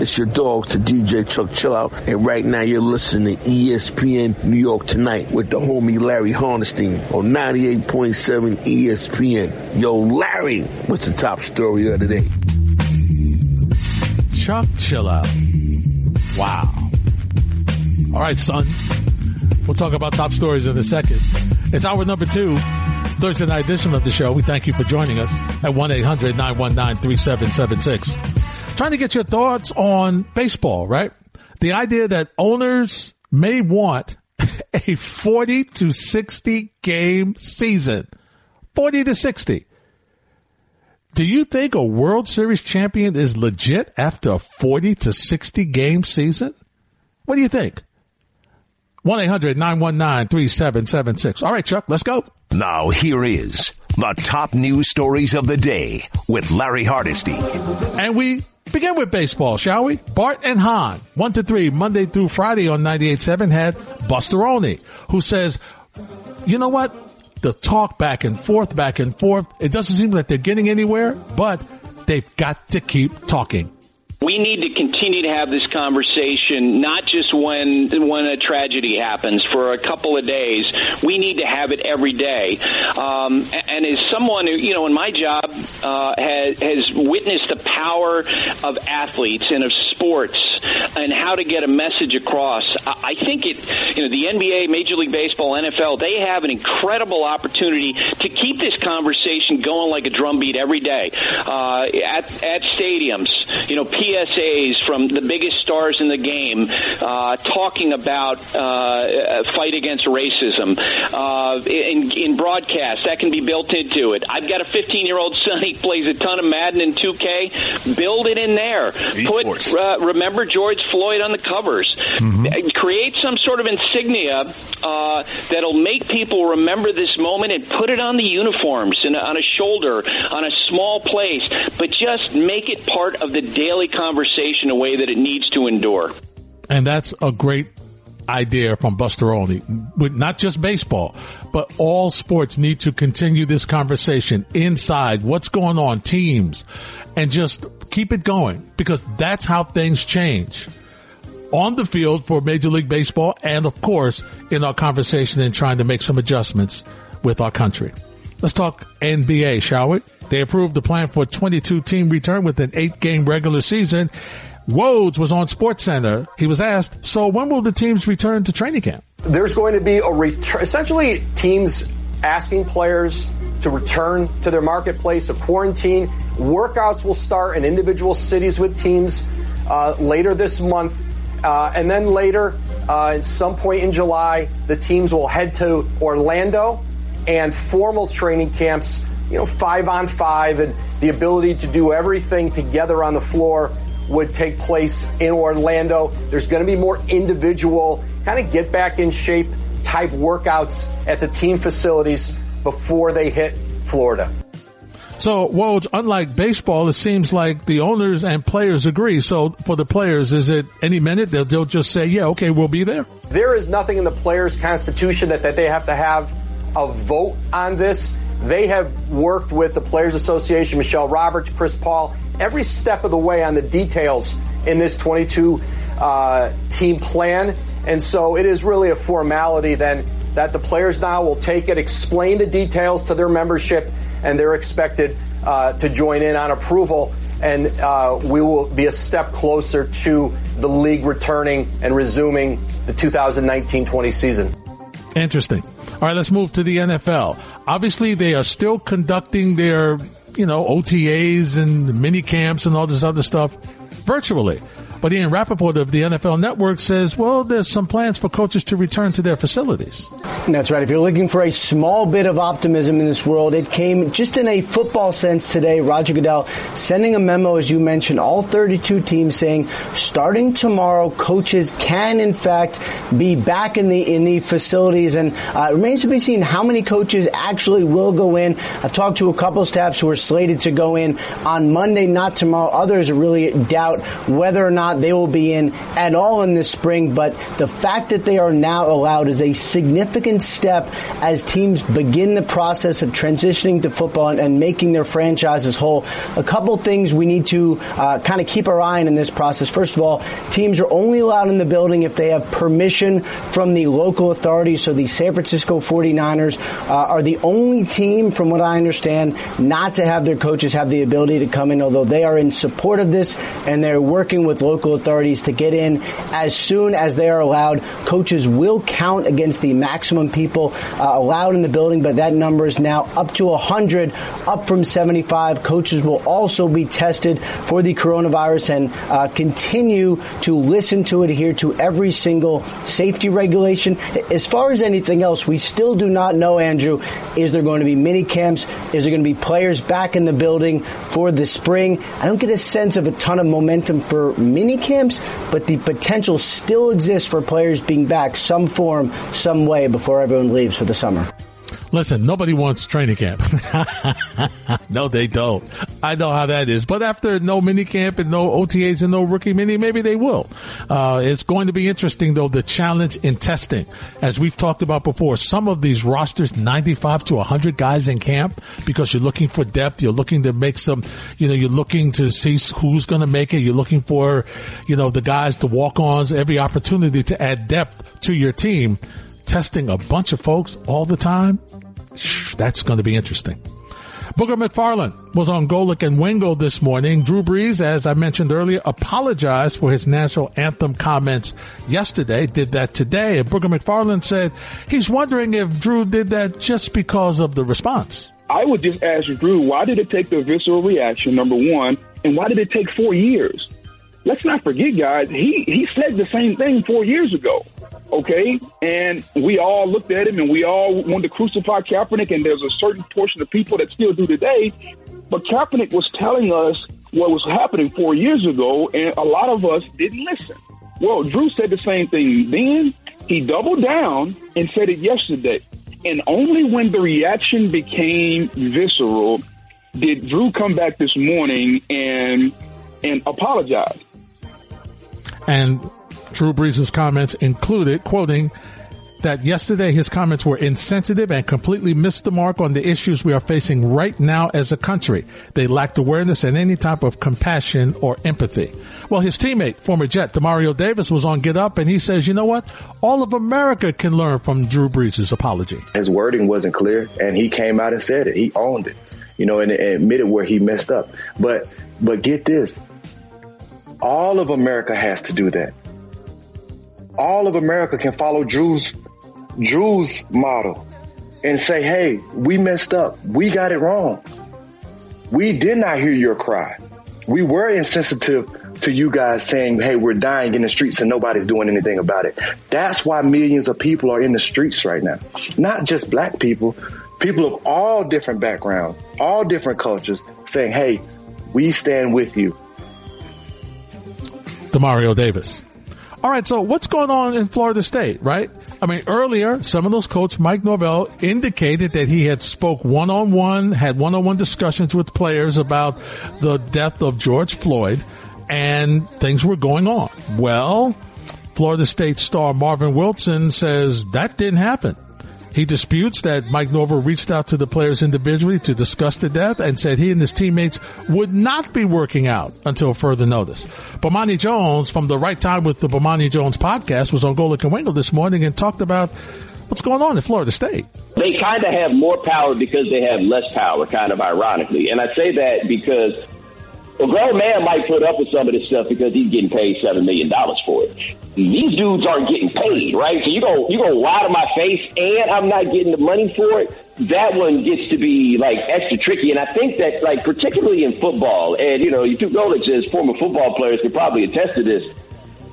It's your dog to DJ Chuck Chill Out. And right now you're listening to ESPN New York Tonight with the homie Larry Hardesty on 98.7 ESPN. Yo, Larry, what's the top story of the day? Chuck Chill Out. Wow. All right, son. We'll talk about top stories in a second. It's hour number two, Thursday night edition of the show. We thank you for joining us at 1-800-919-3776. Trying to get your thoughts on baseball, right? The idea that owners may want a 40 to 60 game season. 40 to 60. Do you think a World Series champion is legit after a 40 to 60 game season? What do you think? 1-800-919-3776. All right, Chuck, let's go. Now here is the top news stories of the day with Larry Hardesty. And we begin with baseball, shall we? Bart and Hahn, 1 to 3, Monday through Friday on 98.7 had Buster Olney, who says, you know what? The talk back and forth, back and forth, it doesn't seem like they're getting anywhere, but they've got to keep talking. We need to continue to have this conversation, not just when when a tragedy happens for a couple of days. We need to have it every day. Um, and as someone who, you know, in my job uh, has has witnessed the power of athletes and of sports and how to get a message across, I think it. You know, the NBA, Major League Baseball, NFL, they have an incredible opportunity to keep this conversation going like a drumbeat every day uh, at at stadiums. You know. PSAs from the biggest stars in the game uh, talking about uh, fight against racism uh, in, in broadcast. That can be built into it. I've got a 15 year old son. He plays a ton of Madden and 2K. Build it in there. Put uh, remember George Floyd on the covers. Mm-hmm. Create some sort of insignia uh, that'll make people remember this moment and put it on the uniforms and on a shoulder on a small place. But just make it part of the daily conversation a way that it needs to endure. And that's a great idea from Buster Olney. With not just baseball, but all sports need to continue this conversation inside what's going on, teams, and just keep it going because that's how things change on the field for Major League Baseball and of course in our conversation and trying to make some adjustments with our country. Let's talk NBA, shall we? They approved the plan for a 22 team return with an eight game regular season. Woj was on SportsCenter. He was asked, so when will the teams return to training camp? There's going to be a return, essentially teams asking players to return to their marketplace of quarantine. Workouts will start in individual cities with teams uh, later this month. Uh, and then later, uh, at some point in July, the teams will head to Orlando and formal training camps you know, five on five and the ability to do everything together on the floor would take place in Orlando. There's going to be more individual, kind of get back in shape type workouts at the team facilities before they hit Florida. So, Woj, unlike baseball, it seems like the owners and players agree. So, for the players, is it any minute they'll, they'll just say, yeah, okay, we'll be there? There is nothing in the players' constitution that, that they have to have a vote on this. They have worked with the Players Association, Michele Roberts, Chris Paul, every step of the way on the details in this 22 uh, team plan. And so it is really a formality then that the players now will take it, explain the details to their membership, and they're expected uh, to join in on approval. And uh, we will be a step closer to the league returning and resuming the 2019 20 season. Interesting. All right, let's move to the NFL. Obviously, they are still conducting their, you know, OTAs and mini camps and all this other stuff virtually. But Ian Rapoport of the NFL Network says, well, there's some plans for coaches to return to their facilities. That's right. If you're looking for a small bit of optimism in this world, it came just in a football sense today. Roger Goodell sending a memo, as you mentioned, all 32 teams saying starting tomorrow, coaches can in fact be back in the in the facilities, and uh, it remains to be seen how many coaches actually will go in. I've talked to a couple staffs who are slated to go in on Monday, not tomorrow. Others really doubt whether or not not they will be in at all in this spring, but the fact that they are now allowed is a significant step as teams begin the process of transitioning to football and, and making their franchises whole. A couple things we need to uh, kind of keep our eye on in this process. First of all, teams are only allowed in the building if they have permission from the local authorities. So the San Francisco 49ers uh, are the only team, from what I understand, not to have their coaches have the ability to come in, although they are in support of this and they're working with local authorities to get in as soon as they are allowed. Coaches will count against the maximum people uh, allowed in the building, but that number is now up to 100, up from 75. Coaches will also be tested for the coronavirus and uh, continue to listen to adhere to every single safety regulation. As far as anything else, we still do not know, Andrew, is there going to be mini camps? Is there going to be players back in the building for the spring? I don't get a sense of a ton of momentum for mini camps, but the potential still exists for players being back some form, some way before everyone leaves for the summer. Listen, nobody wants training camp. no, they don't. I know how that is. But after no mini camp and no OTAs and no rookie mini, maybe they will. Uh, it's going to be interesting though, the challenge in testing. As we've talked about before, some of these rosters, 95 to 100 guys in camp because you're looking for depth. You're looking to make some, you know, you're looking to see who's going to make it. You're looking for, you know, the guys, the walk-ons, every opportunity to add depth to your team testing a bunch of folks all the time, that's going to be interesting. Booger McFarland was on Golic and Wingo this morning. Drew Brees, as I mentioned earlier, apologized for his national anthem comments yesterday, did that today. And Booger McFarland said he's wondering if Drew did that just because of the response. I would just ask Drew, why did it take the visceral reaction, number one, and why did it take four years? Let's not forget, guys, he, he said the same thing four years ago okay? And we all looked at him and we all wanted to crucify Kaepernick, and there's a certain portion of people that still do today. But Kaepernick was telling us what was happening four years ago, and a lot of us didn't listen. Well, Drew said the same thing then. He doubled down and said it yesterday. And only when the reaction became visceral did Drew come back this morning and and apologize. And Drew Brees' comments included, quoting, that yesterday his comments were insensitive and completely missed the mark on the issues we are facing right now as a country. They lacked awareness and any type of compassion or empathy. Well, his teammate, former Jet Demario Davis, was on Get Up and he says, you know what? All of America can learn from Drew Brees' apology. His wording wasn't clear and he came out and said it. He owned it, you know, and, and admitted where he messed up. But, but get this. All of America has to do that all of America can follow Drew's Drew's model and say, "Hey, we messed up. We got it wrong. We did not hear your cry. We were insensitive to you guys saying, "Hey, we're dying in the streets and nobody's doing anything about it." That's why millions of people are in the streets right now. Not just black people, people of all different backgrounds, all different cultures saying, "Hey, we stand with you." Demario Davis. All right, so what's going on in Florida State, right? I mean, earlier, some of those coach Mike Norvell indicated that he had spoke one on one, had one on one discussions with players about the death of George Floyd, and things were going on. Well, Florida State star Marvin Wilson says that didn't happen. He disputes that Mike Norvell reached out to the players individually to discuss the death and said he and his teammates would not be working out until further notice. Bomani Jones from the Right Time with the Bomani Jones podcast was on Golic and Wingo this morning and talked about what's going on in Florida State. They kind of have more power because they have less power, kind of ironically. And I say that because a grown man might put up with some of this stuff because he's getting paid seven million dollars for it. These dudes aren't getting paid, right? So you go you go lie to my face, and I'm not getting the money for it. That one gets to be like extra tricky, and I think that like particularly in football, and you know, you two Golic as former football players could probably attest to this.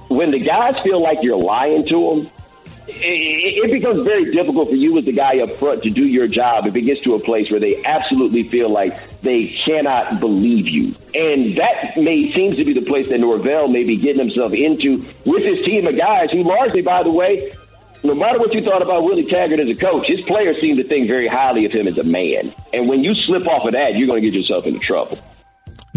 When the guys feel like you're lying to them, it, becomes very difficult for you as the guy up front to do your job if it gets to a place where they absolutely feel like they cannot believe you. And that may seems to be the place that Norvell may be getting himself into with his team of guys who largely, by the way, no matter what you thought about Willie Taggart as a coach, his players seem to think very highly of him as a man. And when you slip off of that, you're going to get yourself into trouble.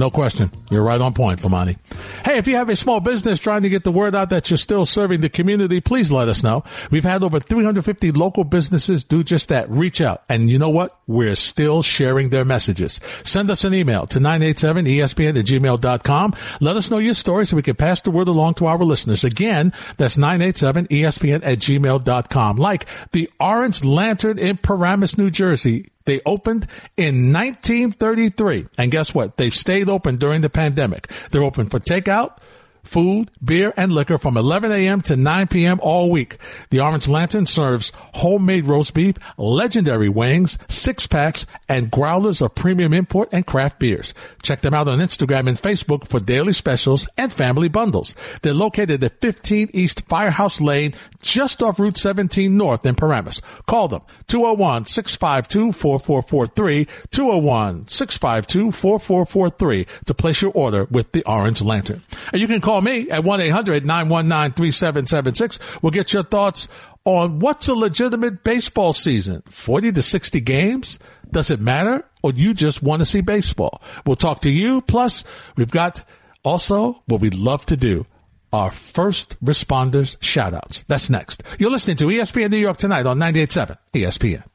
No question. You're right on point, Bomani. Hey, if you have a small business trying to get the word out that you're still serving the community, please let us know. We've had over 350 local businesses do just that. Reach out. And you know what? We're still sharing their messages. Send us an email to 987ESPN at gmail.com. Let us know your story so we can pass the word along to our listeners. Again, that's 987ESPN at gmail.com. Like the Orange Lantern in Paramus, New Jersey they opened in 1933. And guess what? They've stayed open during the pandemic. They're open for takeout, food, beer, and liquor from 11 a.m. to 9 p.m. all week. The Orange Lantern serves homemade roast beef, legendary wings, six packs, and growlers of premium import and craft beers. Check them out on Instagram and Facebook for daily specials and family bundles. They're located at 15 East Firehouse Lane, just off Route 17 North in Paramus. Call them 201-652-4443, 201-652-4443 to place your order with the Orange Lantern. And you can call me at 1-800-919-3776. We'll get your thoughts on what's a legitimate baseball season. 40 to 60 games? Does it matter? Or you just want to see baseball? We'll talk to you. Plus, we've got also what we love to do our first responders shout outs. That's next. You're listening to ESPN New York tonight on 98.7 ESPN.